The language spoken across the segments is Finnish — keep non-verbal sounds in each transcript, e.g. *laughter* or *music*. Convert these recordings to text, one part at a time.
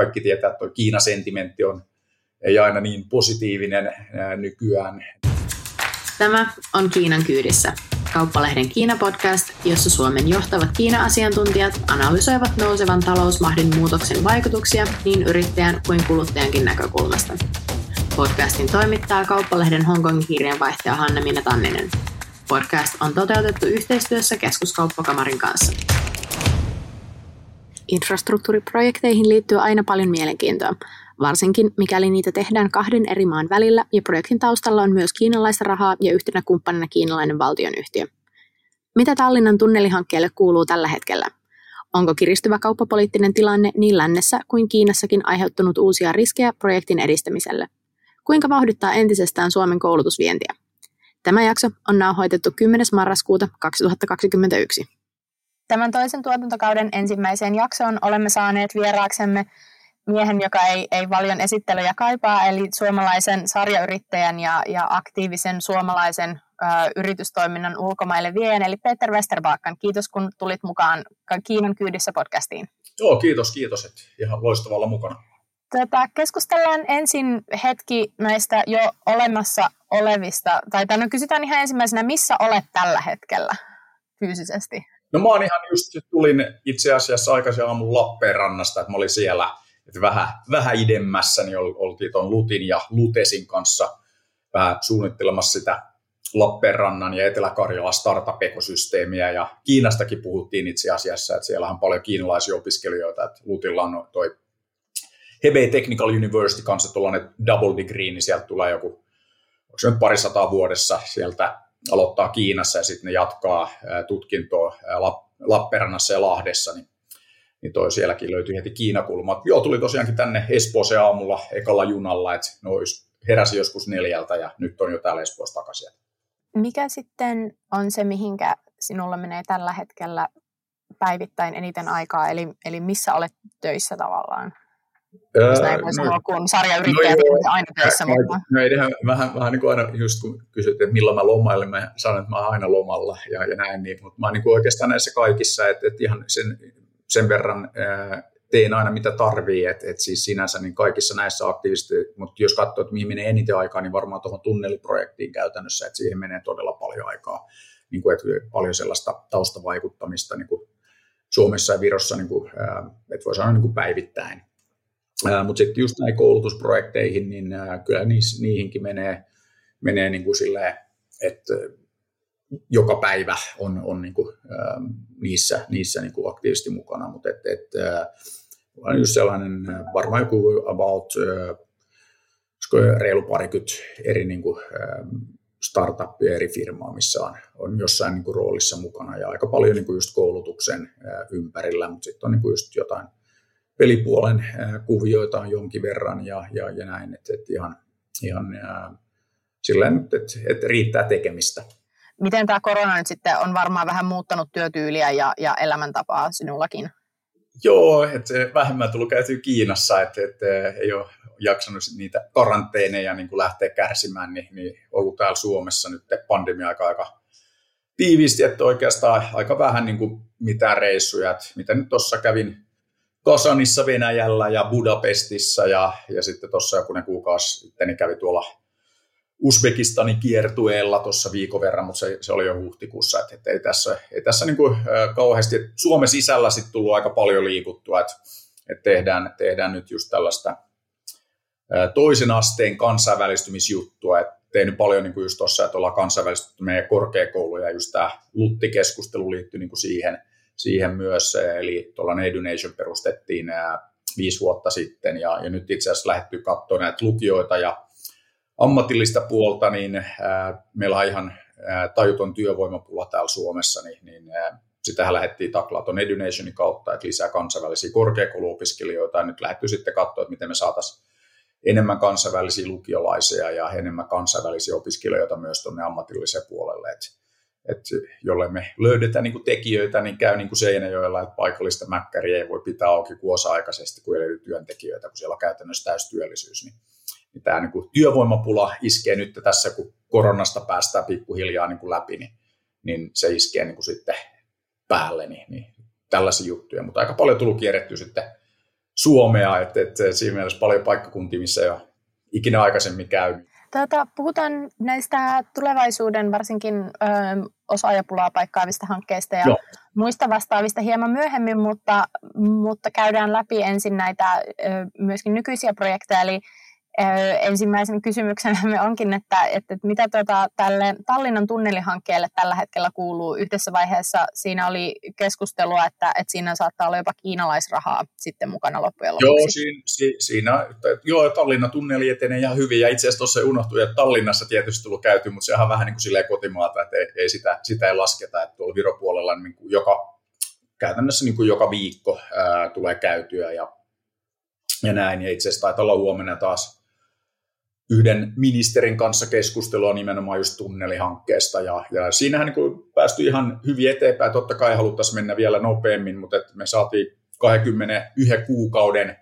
kaikki tietää, että tuo Kiina-sentimentti on ei aina niin positiivinen nykyään. Tämä on Kiinan kyydissä, kauppalehden Kiina-podcast, jossa Suomen johtavat Kiina-asiantuntijat analysoivat nousevan talousmahdin muutoksen vaikutuksia niin yrittäjän kuin kuluttajankin näkökulmasta. Podcastin toimittaa kauppalehden Hongkongin kirjeenvaihtaja Hanne-Minna Tanninen. Podcast on toteutettu yhteistyössä keskuskauppakamarin kanssa. Infrastruktuuriprojekteihin liittyy aina paljon mielenkiintoa, varsinkin mikäli niitä tehdään kahden eri maan välillä ja projektin taustalla on myös kiinalaista rahaa ja yhtenä kumppanina kiinalainen valtionyhtiö. Mitä Tallinnan tunnelihankkeelle kuuluu tällä hetkellä? Onko kiristyvä kauppapoliittinen tilanne niin lännessä kuin Kiinassakin aiheuttanut uusia riskejä projektin edistämiselle? Kuinka vauhdittaa entisestään Suomen koulutusvientiä? Tämä jakso on nauhoitettu 10. marraskuuta 2021. Tämän toisen tuotantokauden ensimmäiseen jaksoon olemme saaneet vieraaksemme miehen, joka ei, ei paljon esittelyjä kaipaa, eli suomalaisen sarjayrittäjän ja, ja aktiivisen suomalaisen ö, yritystoiminnan ulkomaille vien, eli Peter Westerbaakkan. Kiitos, kun tulit mukaan Kiinan kyydissä podcastiin. Joo, kiitos, kiitos, että ihan loistavalla mukana. Tätä, keskustellaan ensin hetki näistä jo olemassa olevista, tai tänne kysytään ihan ensimmäisenä, missä olet tällä hetkellä fyysisesti? No mä oon ihan just, tulin itse asiassa aikaisin aamun Lappeenrannasta, että mä olin siellä että vähän, vähän idemmässä, niin oltiin tuon Lutin ja Lutesin kanssa vähän suunnittelemassa sitä Lappeenrannan ja Etelä-Karjalan startup-ekosysteemiä, ja Kiinastakin puhuttiin itse asiassa, että siellä on paljon kiinalaisia opiskelijoita, että Lutilla on toi Hebei Technical University kanssa tuollainen double degree, niin sieltä tulee joku, onko se nyt parisataa vuodessa sieltä aloittaa Kiinassa ja sitten ne jatkaa tutkintoa Lappeenrannassa ja Lahdessa, niin, niin toi sielläkin löytyi heti Kiinakulma. Joo, tuli tosiaankin tänne Espooseen aamulla ekalla junalla, että no heräsi joskus neljältä ja nyt on jo täällä Espoossa takaisin. Mikä sitten on se, mihinkä sinulla menee tällä hetkellä päivittäin eniten aikaa, eli, eli missä olet töissä tavallaan? Jos näin voi no, sanoa, kun sarjayrittäjät no, aina töissä. Mutta... no ei, vähän, vähän niin kuin aina, just kun kysyt, että milloin mä lomailen, mä sanon, että mä oon aina lomalla ja, ja näin, niin, mutta mä oon niin kuin oikeastaan näissä kaikissa, että, että ihan sen, sen verran ää, teen aina mitä tarvii, että, että siis sinänsä niin kaikissa näissä aktiivisesti, mutta jos katsoo, että mihin menee eniten aikaa, niin varmaan tuohon tunneliprojektiin käytännössä, että siihen menee todella paljon aikaa, niin kuin, että paljon sellaista taustavaikuttamista niin kuin Suomessa ja Virossa, niin kuin, että voi sanoa niin kuin päivittäin. Mutta sitten just näihin koulutusprojekteihin, niin kyllä niihinkin menee, menee niin kuin silleen, että joka päivä on, on niin kuin, niissä, niissä niin kuin aktiivisesti mukana, mutta et, et, on just sellainen varmaan joku about reilu parikymmentä eri niin kuin, startuppia eri firmaa, missä on, on jossain niin kuin roolissa mukana. Ja aika paljon niin kuin just koulutuksen ympärillä, mutta sitten on niin kuin just jotain pelipuolen kuvioita on jonkin verran ja, ja, ja näin, että, että ihan, ihan silleen, että, että riittää tekemistä. Miten tämä korona nyt sitten on varmaan vähän muuttanut työtyyliä ja, ja elämäntapaa sinullakin? Joo, että vähemmän tullut käytyä Kiinassa, että, että ei ole jaksanut niitä karanteeneja niin kuin lähteä kärsimään, niin, niin ollut täällä Suomessa nyt pandemia-aika aika tiiviisti, että oikeastaan aika vähän niin kuin mitään reissuja. Että mitä nyt tuossa kävin Kasanissa Venäjällä ja Budapestissa ja, ja sitten tuossa joku kuukausi sitten niin kävi tuolla Uzbekistanin kiertueella tuossa viikon verran, mutta se, se oli jo huhtikuussa, että, että ei tässä, ei tässä niin kuin, äh, kauheasti, Suomen sisällä sitten tullut aika paljon liikuttua, että, että tehdään, tehdään nyt just tällaista äh, toisen asteen kansainvälistymisjuttua, että tehnyt paljon niin kuin just tuossa, että ollaan kansainvälistetty meidän korkeakouluja, ja just tämä Lutti-keskustelu liittyy niin kuin siihen, siihen myös, eli tuolla Edunation perustettiin viisi vuotta sitten, ja, ja nyt itse asiassa lähdetty katsoa näitä lukioita ja ammatillista puolta, niin ää, meillä on ihan ää, tajuton työvoimapula täällä Suomessa, niin, niin ää, sitähän lähdettiin taklaa tuon Edunationin kautta, että lisää kansainvälisiä korkeakouluopiskelijoita, ja nyt lähdetty sitten katsoa, että miten me saataisiin enemmän kansainvälisiä lukiolaisia ja enemmän kansainvälisiä opiskelijoita myös tuonne ammatilliseen puolelle. Että että jolle me löydetään niin tekijöitä, niin käy niin kuin Seinäjoella, että paikallista mäkkäriä ei voi pitää auki kuin osa-aikaisesti, kun ei löydy työntekijöitä, kun siellä on käytännössä täystyöllisyys. Niin, niin tämä niin työvoimapula iskee nyt tässä, kun koronasta päästään pikkuhiljaa niin läpi, niin, niin se iskee niin sitten päälle, niin, niin tällaisia juttuja. Mutta aika paljon tullut kierrettyä sitten Suomea, että, että siinä mielessä paljon paikkakuntia, missä ei ole ikinä aikaisemmin käynyt. Tuota, puhutaan näistä tulevaisuuden varsinkin ö, osaajapulaa paikkaavista hankkeista ja Joo. muista vastaavista hieman myöhemmin, mutta, mutta käydään läpi ensin näitä ö, myöskin nykyisiä projekteja, eli ensimmäisen kysymyksenä onkin, että, että mitä tuota, tälle Tallinnan tunnelihankkeelle tällä hetkellä kuuluu. Yhdessä vaiheessa siinä oli keskustelua, että, että siinä saattaa olla jopa kiinalaisrahaa sitten mukana loppujen lopuksi. Joo, siinä, si, siinä joo, Tallinnan tunneli etenee ihan hyvin ja itse asiassa tuossa unohtui, että Tallinnassa tietysti tullut käyty, mutta sehän on vähän niin kuin silleen kotimaata, että ei, ei sitä, sitä ei lasketa, että tuolla Viropuolella niin kuin joka, käytännössä niin kuin joka viikko ää, tulee käytyä ja, ja näin. Ja itse asiassa taitaa olla huomenna taas yhden ministerin kanssa keskustelua nimenomaan just tunnelihankkeesta. Ja, ja siinähän niin päästy ihan hyvin eteenpäin. Totta kai haluttaisiin mennä vielä nopeammin, mutta että me saatiin 21 kuukauden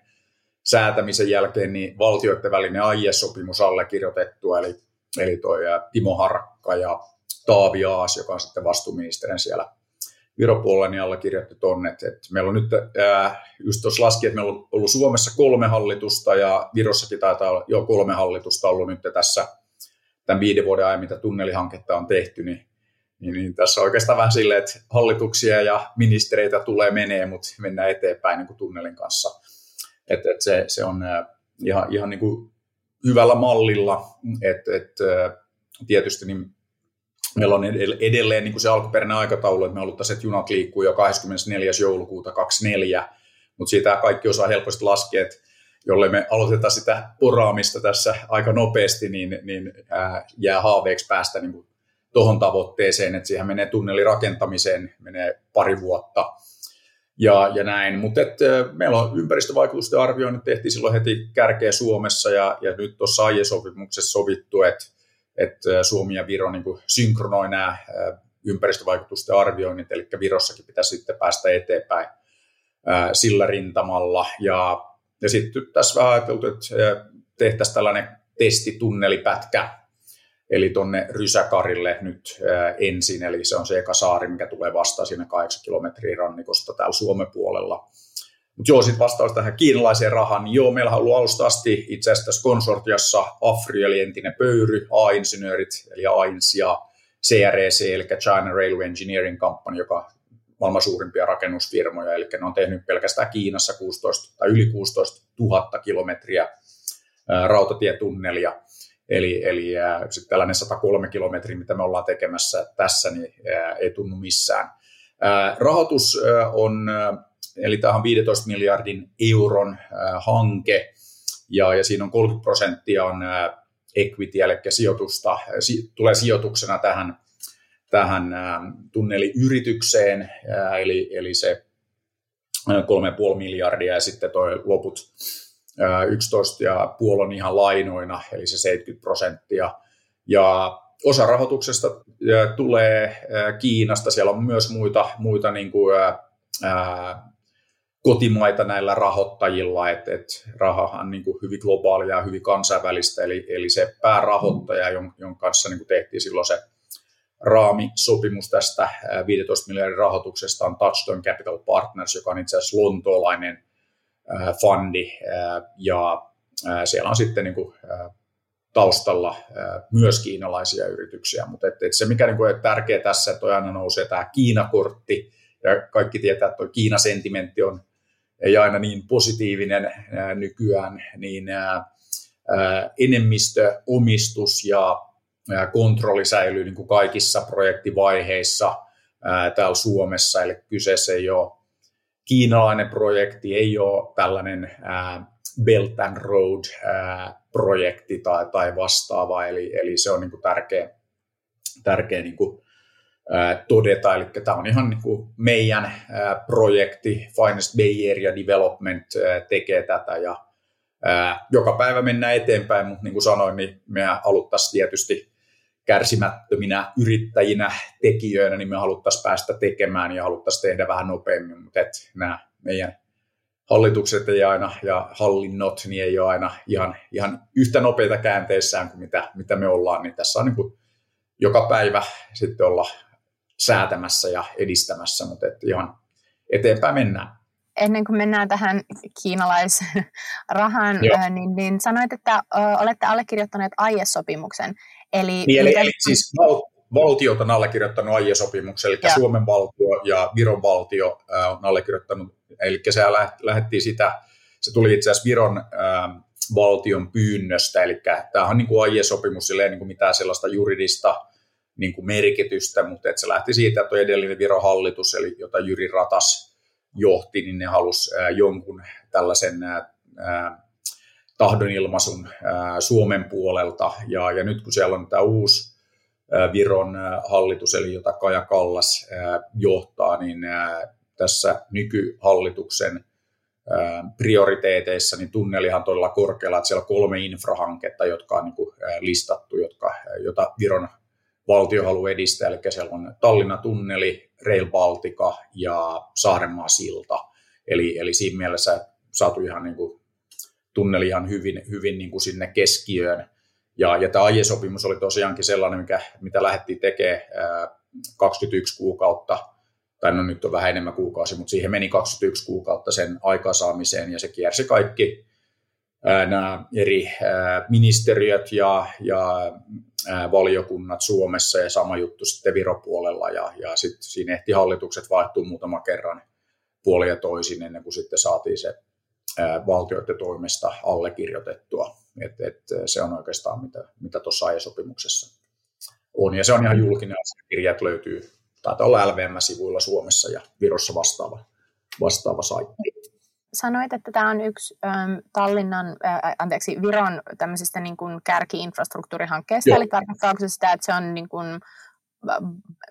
säätämisen jälkeen niin valtioiden välinen AIS-sopimus allekirjoitettua, eli, eli toi Timo Harkka ja Taavi Aas, joka on sitten vastuuministerin siellä Viropuolella niin allekirjoitti tonne. Et, et meillä on nyt, ää, just tuossa laski, että meillä on ollut Suomessa kolme hallitusta ja Virossakin taitaa olla jo kolme hallitusta ollut nyt tässä tämän viiden vuoden ajan, mitä tunnelihanketta on tehty, niin, niin, niin tässä on oikeastaan vähän silleen, että hallituksia ja ministereitä tulee menee, mutta mennään eteenpäin niin kuin tunnelin kanssa. Et, et se, se on ihan, ihan niin kuin hyvällä mallilla, että et, tietysti niin meillä on edelleen niin kuin se alkuperäinen aikataulu, että me haluttaisiin, että junat liikkuu jo 24. joulukuuta 24, mutta siitä kaikki osaa helposti laskea, että jolle me aloitetaan sitä poraamista tässä aika nopeasti, niin, niin ää, jää haaveeksi päästä niin tuohon tavoitteeseen, että siihen menee tunnelin rakentamiseen, menee pari vuotta ja, ja näin. Mutta meillä on ympäristövaikutusten arvioinnit tehtiin silloin heti kärkeä Suomessa ja, ja nyt tuossa aiesopimuksessa sovittu, että että Suomi ja Viro niin synkronoi nämä ympäristövaikutusten arvioinnit, eli Virossakin pitäisi sitten päästä eteenpäin sillä rintamalla. Ja, ja sitten tässä vähän ajateltu, että tehtäisiin tällainen testitunnelipätkä, eli tuonne Rysäkarille nyt ensin, eli se on se eka saari, mikä tulee vastaan siinä 8 kilometriä rannikosta täällä Suomen puolella. Mutta joo, sitten vastaus tähän kiinalaiseen rahaan, niin joo, meillä on ollut alusta asti itse asiassa tässä konsortiassa AFRY, eli entinen pöyry, A-insinöörit, eli AINS ja CREC, eli China Railway Engineering Company, joka maailman suurimpia rakennusfirmoja, eli ne on tehnyt pelkästään Kiinassa 16 tai yli 16 000 kilometriä rautatietunnelia. Eli, eli sitten tällainen 103 kilometriä, mitä me ollaan tekemässä tässä, niin ei tunnu missään. Rahoitus on eli tämä on 15 miljardin euron hanke, ja, ja siinä on 30 prosenttia on equity, eli sijoitusta, si, tulee sijoituksena tähän, tähän tunneliyritykseen, eli, eli se 3,5 miljardia ja sitten tuo loput 11 ja puoli on ihan lainoina, eli se 70 prosenttia. Ja osa rahoituksesta tulee Kiinasta, siellä on myös muita, muita niin kuin, kotimaita näillä rahoittajilla, että et rahahan on niin kuin hyvin globaalia ja hyvin kansainvälistä, eli, eli se päärahoittaja, jonka kanssa niin kuin tehtiin silloin se raamisopimus tästä 15 miljardin rahoituksesta on Touchstone Capital Partners, joka on itse asiassa lontoolainen fundi, ja siellä on sitten niin kuin taustalla myös kiinalaisia yrityksiä, mutta et, et se mikä niin kuin on tärkeää tässä, että aina nousee tämä Kiinakortti, ja kaikki tietää, että tuo Kiina-sentimentti on ei aina niin positiivinen nykyään, niin enemmistöomistus ja kontrolli säilyy niin kuin kaikissa projektivaiheissa täällä Suomessa, eli kyseessä ei ole kiinalainen projekti, ei ole tällainen Belt and Road-projekti tai, tai vastaava, eli, eli se on niin kuin tärkeä, tärkeä niin kuin todeta. Eli tämä on ihan niin kuin meidän projekti, Finest Bay Area Development tekee tätä ja joka päivä mennään eteenpäin, mutta niin kuin sanoin, niin me haluttaisiin tietysti kärsimättöminä yrittäjinä, tekijöinä, niin me haluttaisiin päästä tekemään ja haluttaisiin tehdä vähän nopeammin, mutta et nämä meidän hallitukset ei aina ja hallinnot niin ei ole aina ihan, ihan yhtä nopeita käänteissään kuin mitä, mitä me ollaan, niin tässä on niin kuin joka päivä sitten olla säätämässä ja edistämässä, mutta että ihan eteenpäin mennään. ennen kuin mennään tähän kiinalaisrahaan, niin, niin sanoit, että olette allekirjoittaneet AIE-sopimuksen. Eli, niin, eli, eli siis val, valtiot on allekirjoittanut AIE-sopimuksen, eli ja. Suomen valtio ja Viron valtio on allekirjoittanut, eli se lähdettiin sitä, se tuli itse asiassa Viron äh, valtion pyynnöstä, eli tämä on niin kuin AIE-sopimus, sillä ei niin kuin mitään sellaista juridista niin kuin merkitystä, mutta että se lähti siitä, että edellinen Viron hallitus, eli jota Jyri Ratas johti, niin ne halusi jonkun tällaisen tahdonilmaisun Suomen puolelta. Ja, ja nyt kun siellä on tämä uusi Viron hallitus, eli jota Kaja Kallas johtaa, niin tässä nykyhallituksen prioriteeteissa, niin tunnelihan todella korkealla, että siellä on kolme infrahanketta, jotka on niin listattu, jotka, jota Viron valtio haluaa edistää, eli siellä on Tallinnan tunneli, Rail Baltica ja Saarenmaa silta. Eli, eli siinä mielessä saatu ihan niin kuin, tunneli ihan hyvin, hyvin niin kuin sinne keskiöön. Ja, ja tämä aiesopimus oli tosiaankin sellainen, mikä, mitä lähdettiin tekemään 21 kuukautta, tai no nyt on vähän enemmän kuukausi, mutta siihen meni 21 kuukautta sen aikaansaamiseen, ja se kiersi kaikki nämä eri ministeriöt ja, ja valiokunnat Suomessa ja sama juttu sitten Viropuolella ja, ja sitten siinä ehti hallitukset vaihtuu muutama kerran puoli ja toisin ennen kuin sitten saatiin se valtioiden toimesta allekirjoitettua. Et, et, se on oikeastaan mitä, mitä tuossa on. Ja se on ihan julkinen asiakirja, että löytyy, taitaa olla LVM-sivuilla Suomessa ja Virossa vastaava, vastaava saitti sanoit, että tämä on yksi ähm, Tallinnan, äh, anteeksi, Viron tämmöisistä niin kuin kärki-infrastruktuurihankkeista, Joo. eli tarkoittaako se sitä, että se on niin kuin,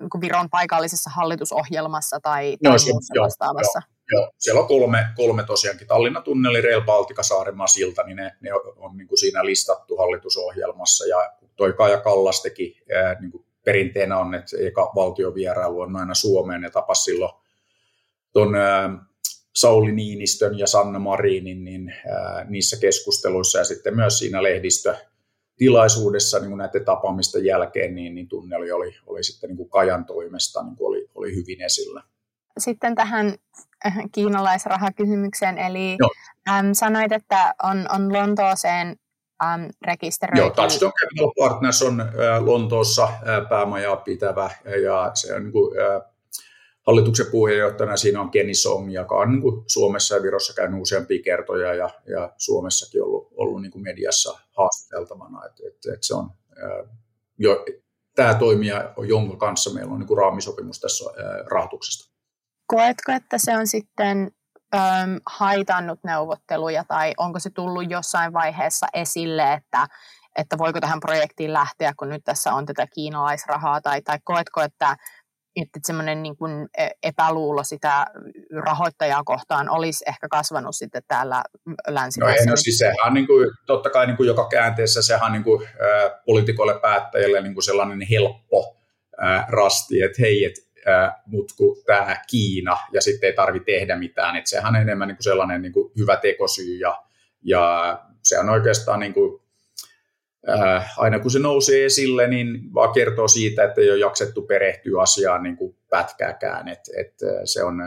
niin kuin Viron paikallisessa hallitusohjelmassa tai, tai no, se, muussa jo, vastaavassa? Jo, jo. Siellä on kolme, kolme tosiaankin, Tallinnan tunneli, Rail Baltica, Saarenmaa silta, niin ne, ne on niin kuin siinä listattu hallitusohjelmassa, ja toi Kaja Kallas teki, äh, niin kuin perinteenä on, että eka valtiovierailu on aina Suomeen, ja tapasi silloin tuon Sauli Niinistön ja Sanna Marinin niin, ää, niissä keskusteluissa ja sitten myös siinä lehdistö tilaisuudessa niin näiden tapaamisten jälkeen, niin, niin tunneli oli, oli sitten niin kuin Kajan toimesta niin kuin oli, oli hyvin esillä. Sitten tähän äh, kiinalaisrahakysymykseen, eli äm, sanoit, että on, on Lontooseen äm, rekisteröity. Joo, Touchstone Capital Partners on äh, Lontoossa äh, päämajaa pitävä ja se on niin kuin, äh, hallituksen puheenjohtajana siinä on Kenny Song, joka on niin kuin Suomessa ja Virossa käynyt useampia kertoja ja, ja Suomessakin ollut, ollut niin kuin mediassa haastateltavana. Et, et, et se on, jo, tämä toimija, jonka kanssa meillä on niin kuin raamisopimus tässä rahoituksesta. Koetko, että se on sitten äm, haitannut neuvotteluja tai onko se tullut jossain vaiheessa esille, että, että voiko tähän projektiin lähteä, kun nyt tässä on tätä kiinalaisrahaa, tai, tai koetko, että että semmoinen niin kuin e, epäluulo sitä rahoittajaa kohtaan olisi ehkä kasvanut sitten täällä länsimaissa. No, no siis sehän on niin kuin, totta kai niin kuin joka käänteessä sehän on niin kuin, äh, poliitikoille päättäjille niin kuin sellainen helppo äh, rasti, että hei, et, äh, mut kun tämä Kiina ja sitten ei tarvi tehdä mitään, että sehän on enemmän niin kuin sellainen niin kuin hyvä tekosyy ja, ja se on oikeastaan niin kuin, aina kun se nousee esille, niin vaan kertoo siitä, että ei ole jaksettu perehtyä asiaan niin kuin pätkääkään. Et, et se on,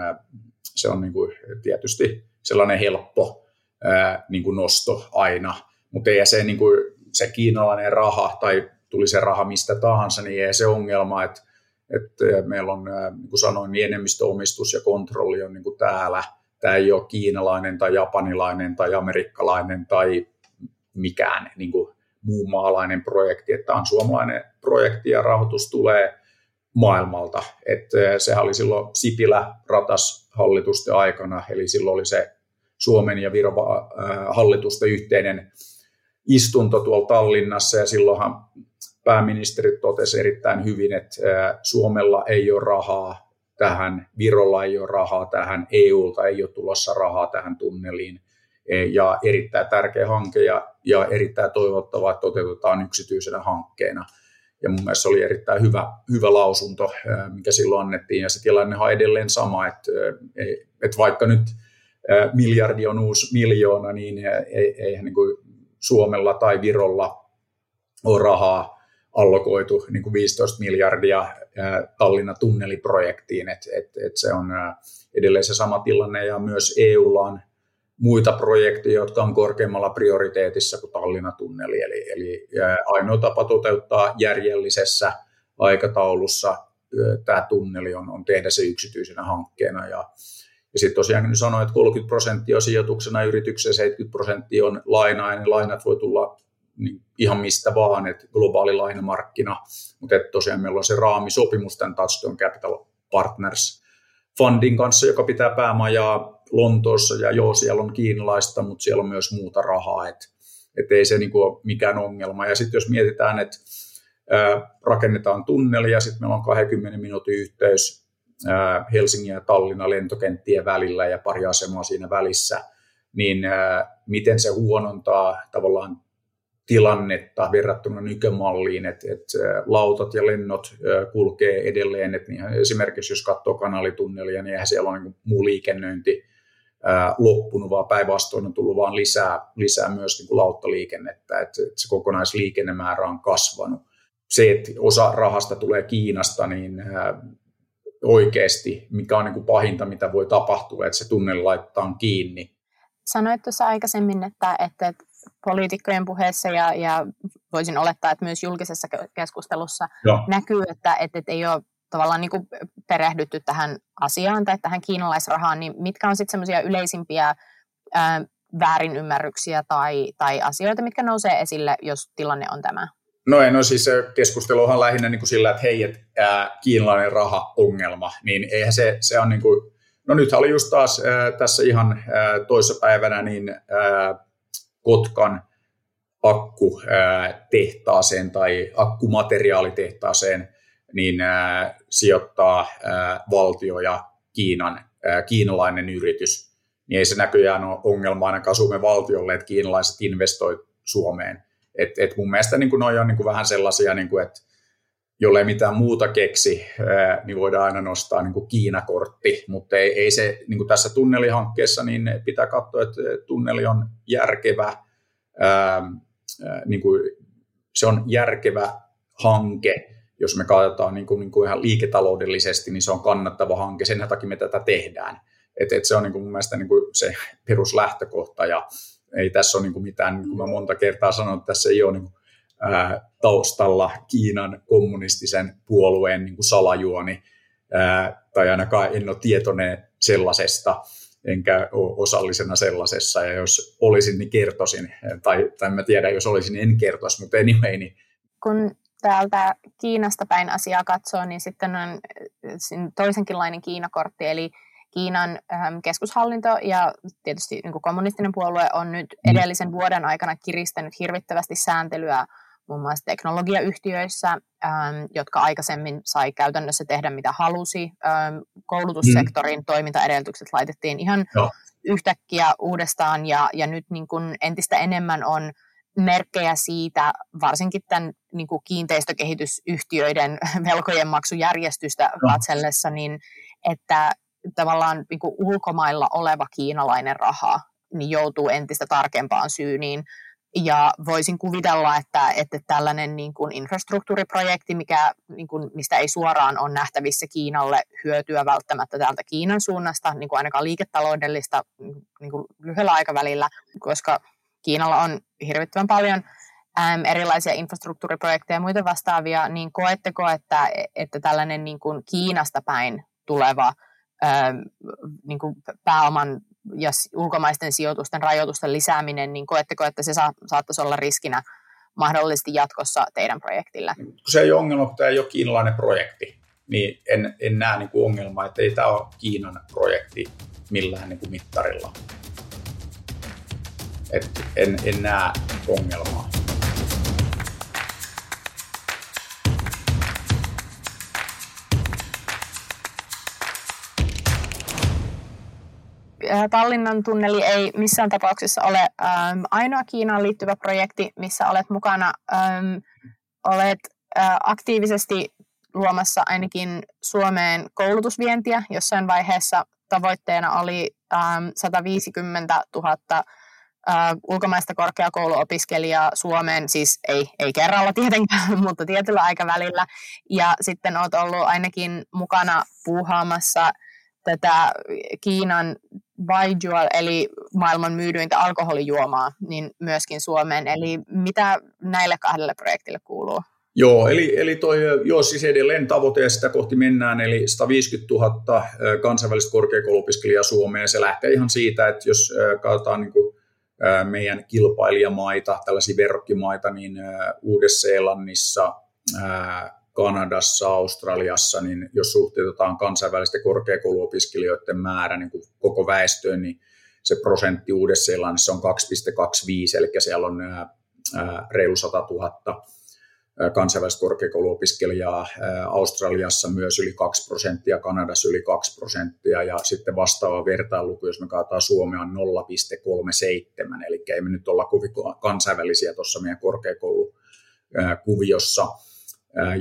se on niin kuin tietysti sellainen helppo äh, niin kuin nosto aina, mutta ei se, niin kuin, se kiinalainen raha tai tuli se raha mistä tahansa, niin ei se ongelma, että, että meillä on, niin kuin sanoin, niin enemmistöomistus ja kontrolli on niin kuin täällä. Tämä ei ole kiinalainen tai japanilainen tai amerikkalainen tai mikään niin kuin muu maalainen projekti, että on suomalainen projekti ja rahoitus tulee maailmalta. Että sehän oli silloin Sipilä ratas hallitusten aikana, eli silloin oli se Suomen ja Viron hallitusten yhteinen istunto tuolla Tallinnassa ja silloinhan pääministeri totesi erittäin hyvin, että Suomella ei ole rahaa tähän, Virolla ei ole rahaa tähän, EUlta ei ole tulossa rahaa tähän tunneliin ja erittäin tärkeä hanke ja, ja erittäin toivottavaa, että toteutetaan yksityisenä hankkeena. Ja mun mielestä se oli erittäin hyvä, hyvä lausunto, mikä silloin annettiin, ja se tilanne on edelleen sama, että, että vaikka nyt miljardi on uusi miljoona, niin eihän niin kuin Suomella tai Virolla ole rahaa, allokoitu niin kuin 15 miljardia Tallinna tunneliprojektiin, että et, et se on edelleen se sama tilanne. Ja myös EUlla on muita projekteja, jotka on korkeammalla prioriteetissa kuin Tallinna tunneli. Eli, eli ainoa tapa toteuttaa järjellisessä aikataulussa tämä tunneli on, on tehdä se yksityisenä hankkeena. Ja, ja sitten tosiaan kun sanoin, että 30 prosenttia on sijoituksena yritykseen, 70 prosenttia on lainaa, niin lainat voi tulla niin ihan mistä vaan, että globaali lainamarkkina, mutta että tosiaan meillä on se raamisopimus tämän Touchstone Capital Partners Fundin kanssa, joka pitää päämajaa Lontoossa, ja joo, siellä on kiinalaista, mutta siellä on myös muuta rahaa, että et ei se niinku ole mikään ongelma. Ja sitten jos mietitään, että rakennetaan tunneli, ja sitten meillä on 20 minuutin yhteys Helsingin ja Tallinnan lentokenttien välillä ja pari asemaa siinä välissä, niin miten se huonontaa tavallaan tilannetta verrattuna nykymalliin, että, että lautat ja lennot kulkee edelleen. Että niin esimerkiksi jos katsoo kanalitunnelia, niin eihän siellä ole niin muu liikennöinti loppunut, vaan päinvastoin on tullut vaan lisää, lisää myös niin kuin lauttaliikennettä, että, että se kokonaisliikennemäärä on kasvanut. Se, että osa rahasta tulee Kiinasta, niin oikeasti, mikä on niin kuin pahinta, mitä voi tapahtua, että se tunneli laitetaan kiinni. Sanoit tuossa aikaisemmin, että, että poliitikkojen puheessa ja, ja voisin olettaa, että myös julkisessa keskustelussa Joo. näkyy, että, että, että ei ole tavallaan niin kuin perehdytty tähän asiaan tai tähän kiinalaisrahaan, niin mitkä on sitten semmoisia yleisimpiä ää, väärinymmärryksiä tai, tai asioita, mitkä nousee esille, jos tilanne on tämä? No ei, no siis keskustelu on lähinnä niin kuin sillä, että hei, että ää, kiinalainen raha-ongelma, niin eihän se, se on niin kuin, no nythän oli just taas ää, tässä ihan ää, toissa päivänä, niin ää, Kotkan akkutehtaaseen tai akkumateriaalitehtaaseen niin sijoittaa valtio ja Kiinan, kiinalainen yritys. Niin ei se näköjään ole ongelma ainakaan Suomen valtiolle, että kiinalaiset investoi Suomeen. Et, et mun mielestä niin noi on niin vähän sellaisia, niin kuin, että jollei mitään muuta keksi, niin voidaan aina nostaa niin Kiinakortti, mutta ei, ei se niin tässä tunnelihankkeessa, niin pitää katsoa, että tunneli on järkevä, ää, niin kuin, se on järkevä hanke, jos me katsotaan niin kuin, niin kuin ihan liiketaloudellisesti, niin se on kannattava hanke, sen takia me tätä tehdään. Et, et se on niin kuin mun mielestä niin kuin se peruslähtökohta, ja ei tässä ole niin kuin mitään, niin kuin mä monta kertaa sanon, että tässä ei ole niin kuin ää, taustalla Kiinan kommunistisen puolueen niin kuin salajuoni, ää, tai ainakaan en ole tietoinen sellaisesta, enkä ole osallisena sellaisessa, ja jos olisin, niin kertoisin, tai, tai mä tiedän, jos olisin, niin en kertoisi, mutta anyway, niin kun täältä Kiinasta päin asiaa katsoo, niin sitten on toisenkinlainen Kiinakortti, eli Kiinan keskushallinto ja tietysti niin kuin kommunistinen puolue on nyt mm. edellisen vuoden aikana kiristänyt hirvittävästi sääntelyä muun muassa teknologiayhtiöissä, ähm, jotka aikaisemmin sai käytännössä tehdä mitä halusi. Ähm, koulutussektorin mm. toimintaedellytykset laitettiin ihan Joo. yhtäkkiä uudestaan ja, ja nyt niin kuin entistä enemmän on merkkejä siitä, varsinkin tämän niin kuin kiinteistökehitysyhtiöiden *laughs* velkojen maksujärjestystä katsellessa, niin että tavallaan niin kuin ulkomailla oleva kiinalainen raha niin joutuu entistä tarkempaan syyniin. Ja voisin kuvitella, että, että tällainen niin kuin infrastruktuuriprojekti, mikä, niin kuin, mistä ei suoraan ole nähtävissä Kiinalle hyötyä välttämättä täältä Kiinan suunnasta, niin kuin ainakaan liiketaloudellista niin kuin lyhyellä aikavälillä, koska Kiinalla on hirvittävän paljon äm, erilaisia infrastruktuuriprojekteja ja muita vastaavia, niin koetteko, että, että tällainen niin kuin Kiinasta päin tuleva äm, niin kuin pääoman ja ulkomaisten sijoitusten rajoitusten lisääminen, niin koetteko, että se sa- saattaisi olla riskinä mahdollisesti jatkossa teidän projektille? Kun se ei ole ongelma, kun tämä ei ole kiinalainen projekti, niin en, en näe niin kuin ongelmaa, että ei tämä ole Kiinan projekti millään niin kuin mittarilla. Et en, en näe ongelmaa. Tallinnan tunneli ei missään tapauksessa ole ähm, ainoa Kiinaan liittyvä projekti, missä olet mukana. Ähm, olet äh, aktiivisesti luomassa ainakin Suomeen koulutusvientiä. Jossain vaiheessa tavoitteena oli ähm, 150 000 äh, ulkomaista korkeakouluopiskelijaa Suomeen, siis ei, ei kerralla tietenkään, *laughs* mutta tietyllä aikavälillä. Ja sitten olet ollut ainakin mukana puuhaamassa tätä Kiinan Baijual, eli maailman myydyintä alkoholijuomaa, niin myöskin Suomeen. Eli mitä näille kahdelle projektille kuuluu? Joo, eli, eli toi, joo, siis edelleen tavoite ja sitä kohti mennään, eli 150 000 kansainvälistä korkeakouluopiskelijaa Suomeen. Se lähtee ihan siitä, että jos katsotaan niin kuin meidän kilpailijamaita, tällaisia verrokkimaita, niin Uudessa-Seelannissa, Kanadassa, Australiassa, niin jos suhteutetaan kansainvälisten korkeakouluopiskelijoiden määrä niin kuin koko väestöön, niin se prosentti Uudessa-Seelannissa on 2,25, eli siellä on reilu 100 000 kansainvälistä korkeakouluopiskelijaa, Australiassa myös yli 2 prosenttia, Kanadassa yli 2 prosenttia ja sitten vastaava vertailuku, jos me katsotaan Suomea on 0,37, eli ei me nyt olla kansainvälisiä tuossa meidän korkeakoulukuviossa.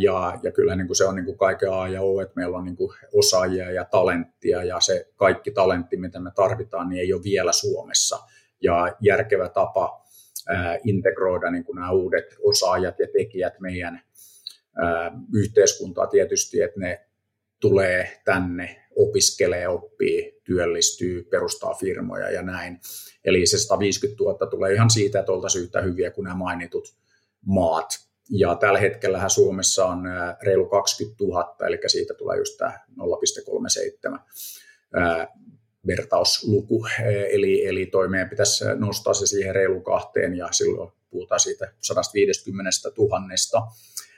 Ja, ja kyllä niin kuin se on niin kuin kaiken A ja O, että meillä on niin kuin osaajia ja talenttia ja se kaikki talentti, mitä me tarvitaan, niin ei ole vielä Suomessa. Ja järkevä tapa integroida niin kuin nämä uudet osaajat ja tekijät meidän yhteiskuntaa tietysti, että ne tulee tänne, opiskelee, oppii, työllistyy, perustaa firmoja ja näin. Eli se 150 000 tulee ihan siitä, että oltaisiin yhtä hyviä kuin nämä mainitut maat. Ja tällä hetkellä Suomessa on reilu 20 000, eli siitä tulee just tämä 0,37 vertausluku, eli, eli toi meidän pitäisi nostaa se siihen reilu kahteen ja silloin puhutaan siitä 150 000.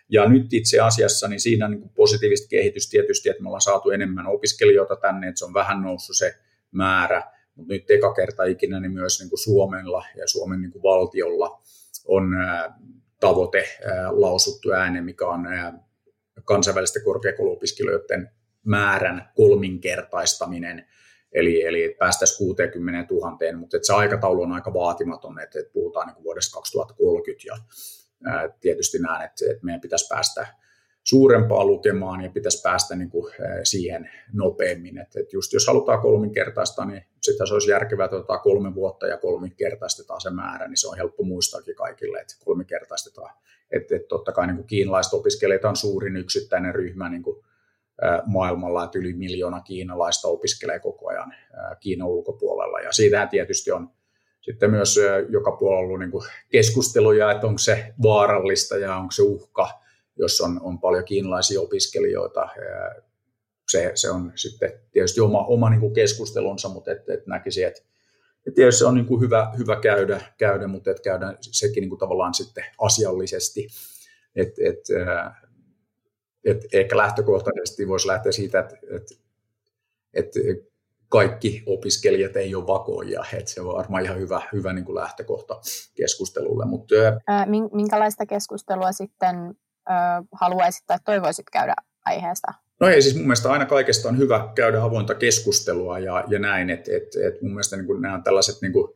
Ja nyt itse asiassa niin siinä niin positiivista kehitystä tietysti, että me ollaan saatu enemmän opiskelijoita tänne, että se on vähän noussut se määrä, mutta nyt eka kerta ikinä niin myös niin kuin Suomella ja Suomen niin kuin valtiolla on tavoite lausuttu äänen, mikä on kansainvälisten korkeakouluopiskelijoiden määrän kolminkertaistaminen eli, eli päästäisiin 60 000, mutta se aikataulu on aika vaatimaton, että, että puhutaan niin vuodesta 2030 ja ää, tietysti näen, että, että meidän pitäisi päästä suurempaan lukemaan ja pitäisi päästä niin kuin siihen nopeammin. Että, että just jos halutaan kolminkertaista, niin sitten se olisi järkevää, että otetaan kolme vuotta ja kolminkertaistetaan se määrä, niin se on helppo muistaakin kaikille, että kolminkertaistetaan. Että, että totta kai niin kuin kiinalaiset opiskelijat on suurin yksittäinen ryhmä niin kuin maailmalla, että yli miljoona kiinalaista opiskelee koko ajan Kiinan ulkopuolella. Ja siitähän tietysti on sitten myös joka puolella ollut niin kuin keskusteluja, että onko se vaarallista ja onko se uhka, jos on, on paljon kiinalaisia opiskelijoita. Se, se on sitten tietysti oma, oma niin kuin keskustelunsa, mutta et, et näkisi, että et tietysti se on niin kuin hyvä, hyvä käydä, käydä, mutta et käydä sekin niin kuin tavallaan sitten asiallisesti. Et, et, et ehkä lähtökohtaisesti voisi lähteä siitä, että, että, että kaikki opiskelijat ei ole vakoja, että se on varmaan ihan hyvä, hyvä niin kuin lähtökohta keskustelulle. Mutta, Minkälaista keskustelua sitten haluaisit tai toivoisit käydä aiheesta? No ei, siis mun mielestä aina kaikesta on hyvä käydä avointa keskustelua ja, ja näin, että et, et mun mielestä niin kuin nämä on tällaiset, niin kuin,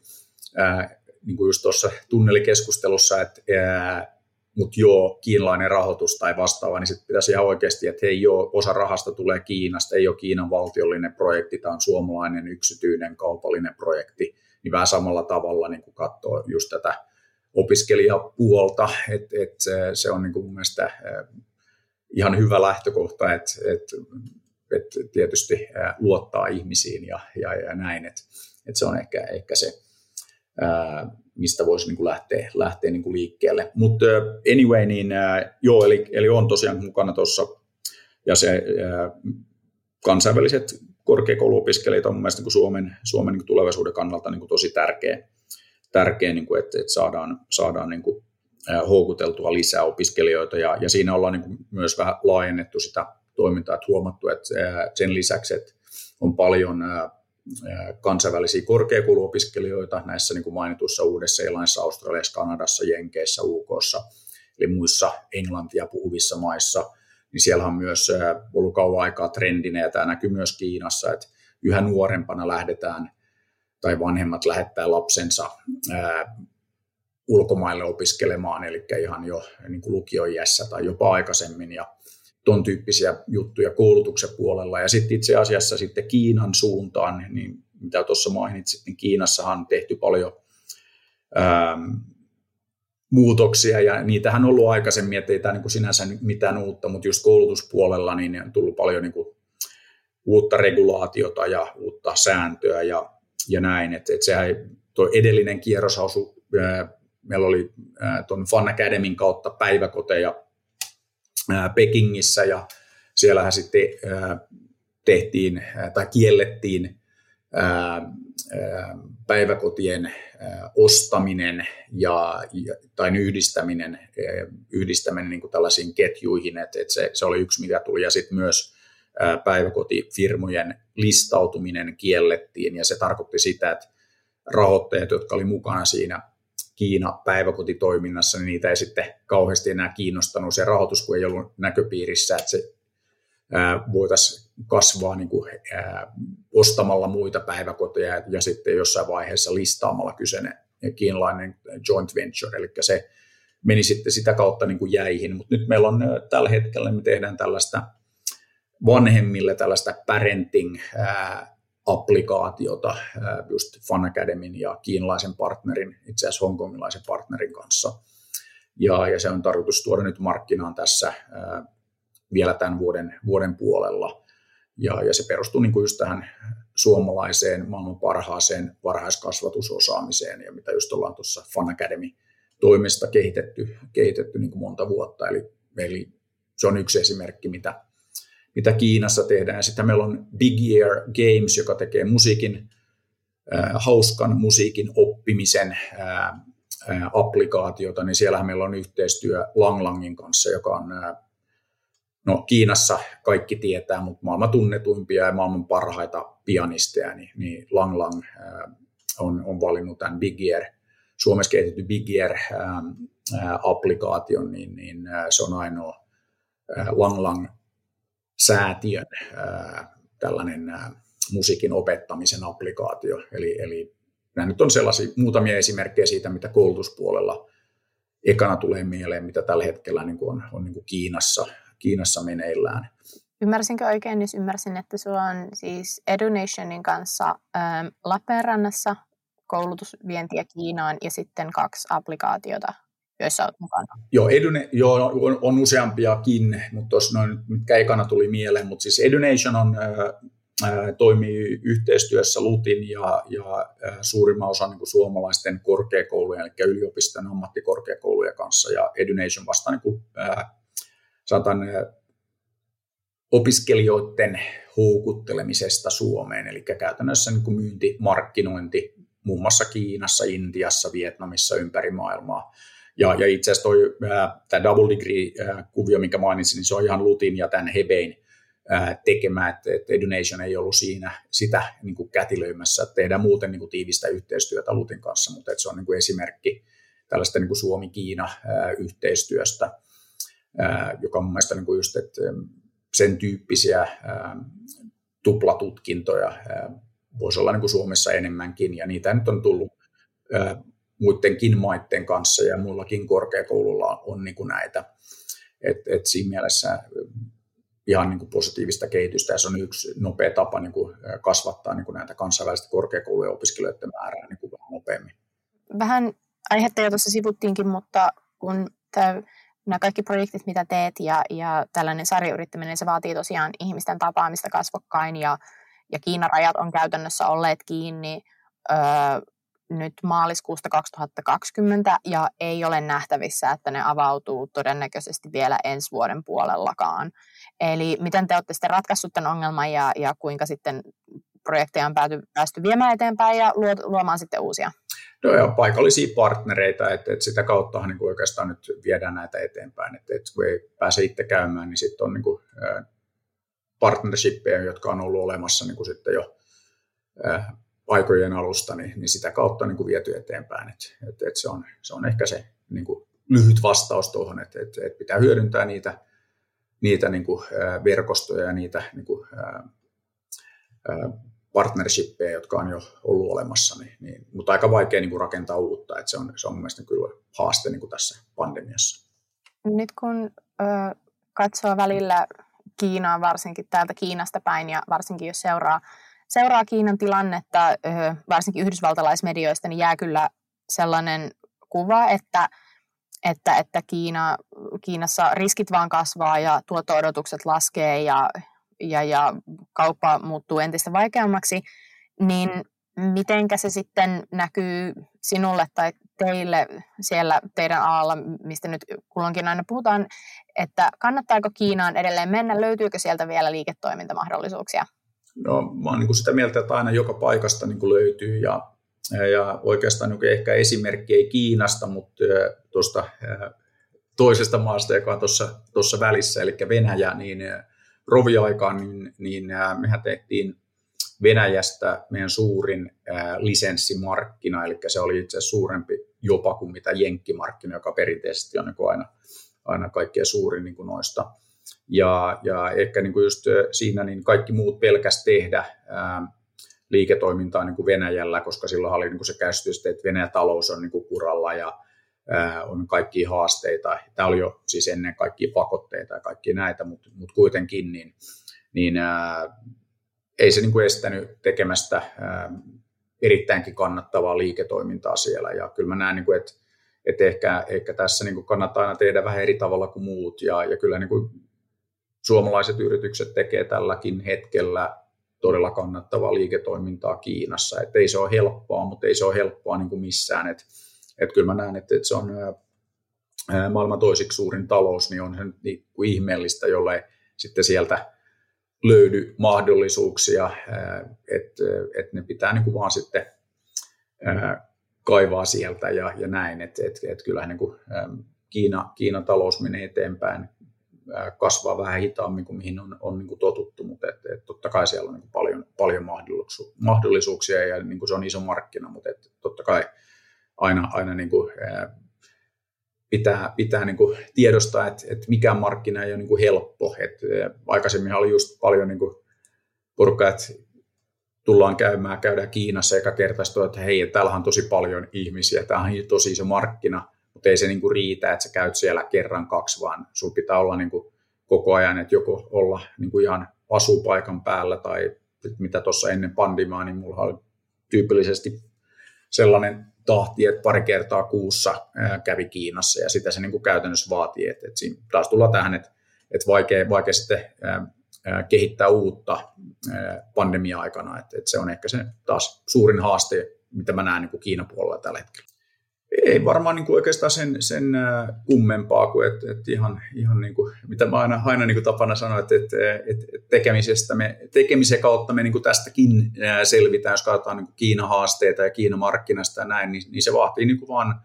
ää, niin kuin just tuossa tunnelikeskustelussa, että ää, mutta joo, kiinalainen rahoitus tai vastaava, niin sitten pitäisi ihan oikeasti, että hei joo, osa rahasta tulee Kiinasta, ei ole Kiinan valtiollinen projekti, tämä on suomalainen yksityinen kaupallinen projekti, niin vähän samalla tavalla niin katsoo just tätä opiskelijapuolta, että et se on niin kuin mun mielestä ihan hyvä lähtökohta, että et, et tietysti luottaa ihmisiin ja, ja, ja näin, että et se on ehkä, ehkä se, mistä voisi niin kuin lähteä, lähteä niin kuin liikkeelle. Mutta anyway, niin joo, eli, eli on tosiaan mukana tuossa, ja se kansainväliset korkeakouluopiskelijat on mun mielestä niin kuin Suomen, Suomen niin kuin tulevaisuuden kannalta niin kuin tosi tärkeä, tärkeä niin kuin, että, että saadaan, saadaan niin kuin, houkuteltua lisää opiskelijoita, ja, ja siinä ollaan niin kuin myös vähän laajennettu sitä toimintaa, että huomattu, että sen lisäksi, että on paljon kansainvälisiä korkeakouluopiskelijoita näissä niin kuin mainituissa Uudessa-Seelannissa, Australiassa, Kanadassa, Jenkeissä, UKssa, eli muissa englantia puhuvissa maissa, niin siellä on myös ollut kauan aikaa trendinä, ja tämä näkyy myös Kiinassa, että yhä nuorempana lähdetään, tai vanhemmat lähettää lapsensa ää, ulkomaille opiskelemaan, eli ihan jo niin kuin lukioiässä tai jopa aikaisemmin, ja ton tyyppisiä juttuja koulutuksen puolella. Ja sitten itse asiassa sitten Kiinan suuntaan, niin mitä tuossa mainitsit, niin Kiinassahan on tehty paljon ähm, muutoksia, ja niitähän on ollut aikaisemmin, ettei tämä niin sinänsä mitään uutta, mutta just koulutuspuolella niin on tullut paljon niin kuin uutta regulaatiota ja uutta sääntöä ja, ja näin, että et sehän tuo edellinen kierros osui, meillä oli tuon Fun Academyn kautta päiväkoteja Pekingissä ja siellähän sitten tehtiin tai kiellettiin päiväkotien ostaminen ja, tai yhdistäminen, yhdistäminen niin kuin tällaisiin ketjuihin, että, että se, se oli yksi, mikä tuli, ja sitten myös päiväkotifirmojen listautuminen kiellettiin, ja se tarkoitti sitä, että rahoittajat, jotka oli mukana siinä Kiina-päiväkotitoiminnassa, niin niitä ei sitten kauheasti enää kiinnostanut se rahoitus, kun ei ollut näköpiirissä, että se voitaisiin kasvaa niin kuin, ää, ostamalla muita päiväkoteja ja sitten jossain vaiheessa listaamalla kyseinen kiinalainen joint venture, eli se meni sitten sitä kautta niin kuin jäihin, mutta nyt meillä on tällä hetkellä, me tehdään tällaista vanhemmille tällaista parenting applikaatiota just Fun Academyn ja kiinalaisen partnerin, itse asiassa hongkongilaisen partnerin kanssa. Ja, ja se on tarkoitus tuoda nyt markkinaan tässä vielä tämän vuoden, vuoden puolella. Ja, ja se perustuu niin kuin just tähän suomalaiseen maailman parhaaseen varhaiskasvatusosaamiseen ja mitä just ollaan tuossa Fun Academy toimesta kehitetty, kehitetty niin kuin monta vuotta. Eli, eli se on yksi esimerkki, mitä, mitä Kiinassa tehdään. Sitten meillä on Big Ear Games, joka tekee musiikin, äh, hauskan musiikin oppimisen äh, äh, applikaatiota, niin siellähän meillä on yhteistyö Langlangin kanssa, joka on äh, no Kiinassa kaikki tietää, mutta maailman tunnetuimpia ja maailman parhaita pianisteja, niin, niin Lang Lang äh, on, on valinnut tämän Big Ear, Suomessa kehitetty Big Ear äh, applikaation, niin, niin äh, se on ainoa äh, Lang Lang säätiön tällainen musiikin opettamisen applikaatio. Eli, eli nämä nyt on sellaisia muutamia esimerkkejä siitä, mitä koulutuspuolella ekana tulee mieleen, mitä tällä hetkellä niin kuin on, on niin kuin Kiinassa Kiinassa meneillään. Ymmärsinkö oikein, jos ymmärsin, että sulla on siis Edunationin kanssa ähm, Lappeenrannassa koulutusvientiä Kiinaan ja sitten kaksi applikaatiota, joissa olet mukana? Joo, Edune, joo on, on useampiakin, mutta tuossa noin, mitkä ekana tuli mieleen, mutta siis Edunation on, äh, toimii yhteistyössä LUTin ja, ja suurimman osan niin suomalaisten korkeakoulujen, eli yliopiston ammattikorkeakoulujen kanssa, ja Edunation vastaa niin kuin, saatan opiskelijoiden houkuttelemisesta Suomeen, eli käytännössä niin kuin myynti, markkinointi muun muassa Kiinassa, Intiassa, Vietnamissa, ympäri maailmaa. Ja, ja itse asiassa toi, tämä double degree-kuvio, minkä mainitsin, niin se on ihan Lutin ja tämän Hebein tekemä, että, että Edunation ei ollut siinä sitä niin kuin kätilöimässä, että tehdään muuten niin kuin tiivistä yhteistyötä Lutin kanssa, mutta että se on niin kuin esimerkki tällaista niin kuin Suomi-Kiina-yhteistyöstä joka on mun mielestä niin kuin just, että sen tyyppisiä tuplatutkintoja voisi olla niin kuin Suomessa enemmänkin, ja niitä nyt on tullut muidenkin maiden kanssa, ja muillakin korkeakoululla on niin kuin näitä. Et, et siinä mielessä ihan niin kuin positiivista kehitystä, ja se on yksi nopea tapa niin kuin kasvattaa niin kuin näitä kansainvälistä korkeakoulujen opiskelijoiden määrää niin kuin vähän nopeammin. Vähän aihetta jo tuossa sivuttiinkin, mutta kun tämä nämä kaikki projektit, mitä teet ja, ja tällainen sarjayrittäminen, se vaatii tosiaan ihmisten tapaamista kasvokkain ja, ja Kiinan rajat on käytännössä olleet kiinni öö, nyt maaliskuusta 2020 ja ei ole nähtävissä, että ne avautuu todennäköisesti vielä ensi vuoden puolellakaan. Eli miten te olette sitten ratkaissut tämän ongelman ja, ja kuinka sitten projekteja on pääty, päästy viemään eteenpäin ja luomaan sitten uusia? No ja paikallisia partnereita, että, että sitä kauttahan niin kuin oikeastaan nyt viedään näitä eteenpäin. Että, että kun ei pääse itse käymään, niin sitten on niin kuin, jotka on ollut olemassa niin kuin sitten jo aikojen alusta, niin, niin sitä kautta niin kuin viety eteenpäin. Että, että, että se, on, se on ehkä se niin kuin lyhyt vastaus tuohon, että, että, että pitää hyödyntää niitä, niitä niin kuin, verkostoja ja niitä niin kuin, partnershippeja, jotka on jo ollut olemassa, niin, niin, mutta aika vaikea niin kuin rakentaa uutta, että se on, se on mielestäni kyllä haaste niin kuin tässä pandemiassa. Nyt kun ö, katsoo välillä Kiinaa, varsinkin täältä Kiinasta päin ja varsinkin jos seuraa, seuraa Kiinan tilannetta, varsinkin yhdysvaltalaismedioista, niin jää kyllä sellainen kuva, että, että, että Kiina, Kiinassa riskit vaan kasvaa ja tuotto-odotukset laskee ja, ja, ja kauppa muuttuu entistä vaikeammaksi, niin mitenkä se sitten näkyy sinulle tai teille siellä teidän alalla, mistä nyt kulloinkin aina puhutaan, että kannattaako Kiinaan edelleen mennä, löytyykö sieltä vielä liiketoimintamahdollisuuksia? No, mä oon niin kuin sitä mieltä, että aina joka paikasta niin kuin löytyy ja, ja oikeastaan niin ehkä esimerkki ei Kiinasta, mutta tuosta toisesta maasta, joka on tuossa välissä, eli Venäjä, niin roviaikaan, niin, niin mehän tehtiin Venäjästä meidän suurin lisenssimarkkina, eli se oli itse asiassa suurempi jopa kuin mitä jenkkimarkkina, joka perinteisesti on niin kuin aina, aina kaikkein suurin niin kuin noista. Ja, ja ehkä niin kuin just siinä niin kaikki muut pelkäs tehdä ää, liiketoimintaa niin kuin Venäjällä, koska silloin oli niin kuin se käsitys, että Venäjän talous on niin kuin kuralla ja ää, on kaikki haasteita. Tämä oli jo siis ennen kaikkia pakotteita ja kaikki näitä, mutta, mutta kuitenkin niin, niin ää, ei se niin kuin estänyt tekemästä ää, erittäinkin kannattavaa liiketoimintaa siellä. Ja kyllä mä näen, niin kuin, että, että ehkä, ehkä tässä niin kuin kannattaa aina tehdä vähän eri tavalla kuin muut. Ja, ja kyllä niin kuin suomalaiset yritykset tekee tälläkin hetkellä todella kannattavaa liiketoimintaa Kiinassa. Että ei se ole helppoa, mutta ei se ole helppoa niin kuin missään. Että, että kyllä mä näen, että, että se on maailman toisiksi suurin talous, niin on se niin kuin ihmeellistä, jolle sitten sieltä löydy mahdollisuuksia, että et ne pitää niin kuin vaan sitten kaivaa sieltä ja, ja näin, että et, et kyllähän niin kuin Kiina, Kiinan talous menee eteenpäin, kasvaa vähän hitaammin kuin mihin on, on niin kuin totuttu, mutta et, et totta kai siellä on niin kuin paljon, paljon mahdollisuuksia ja niin kuin se on iso markkina, mutta et totta kai aina, aina niin kuin, pitää, pitää niin kuin tiedostaa, että, että mikään markkina ei ole niin kuin helppo. Että aikaisemmin oli just paljon niin kuin porukkaa, että tullaan käymään, käydään Kiinassa eikä kertaistua, että hei, täällä on tosi paljon ihmisiä, tämä on tosi iso markkina, mutta ei se niin kuin riitä, että sä käyt siellä kerran kaksi, vaan sun pitää olla niin kuin koko ajan, että joko olla niin kuin ihan asupaikan päällä tai mitä tuossa ennen pandemiaa, niin mulla oli tyypillisesti sellainen tahti, että pari kertaa kuussa kävi Kiinassa ja sitä se niin kuin käytännössä vaatii. Että, että siinä taas tullaan tähän, että, että vaikea, vaikea sitten kehittää uutta pandemia-aikana. Että, että se on ehkä se taas suurin haaste, mitä mä näen niin Kiinan puolella tällä hetkellä ei varmaan niin kuin oikeastaan sen, sen kummempaa kuin, että, että ihan, ihan niin kuin, mitä mä aina, aina niin kuin tapana sanoa, että, että, että tekemisestä me, tekemisen kautta me niin kuin tästäkin selvitään, jos katsotaan niin Kiinan haasteita ja Kiinan markkinasta ja näin, niin, niin se vaatii niin kuin vaan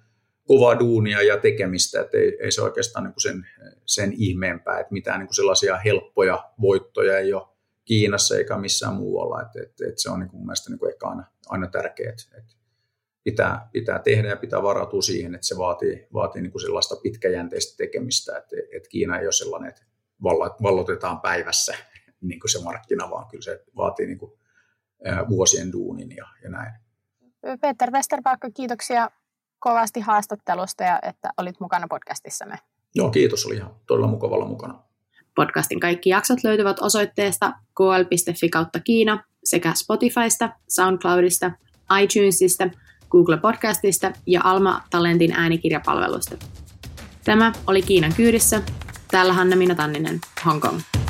kovaa duunia ja tekemistä, että ei, ei se oikeastaan niin kuin sen, sen ihmeempää, että mitään niin kuin sellaisia helppoja voittoja ei ole Kiinassa eikä missään muualla, että, että, että se on niin kuin mun mielestä niin kuin ehkä aina, aina tärkeää, että pitää, pitää tehdä ja pitää varautua siihen, että se vaatii, vaatii niin kuin sellaista pitkäjänteistä tekemistä, että, että Kiina ei ole sellainen, että vallotetaan päivässä *laughs* niin kuin se markkina, vaan kyllä se vaatii niin kuin, vuosien duunin ja, ja näin. Peter Westerpaakka, kiitoksia kovasti haastattelusta ja että olit mukana podcastissamme. Joo, kiitos. Oli ihan todella mukavalla mukana. Podcastin kaikki jaksot löytyvät osoitteesta kl.fi kautta Kiina sekä Spotifysta, SoundCloudista, iTunesista – Google Podcastista ja Alma Talentin äänikirjapalvelusta. Tämä oli Kiinan kyydissä. Täällä Hanna Minna Tanninen, Hong Kong.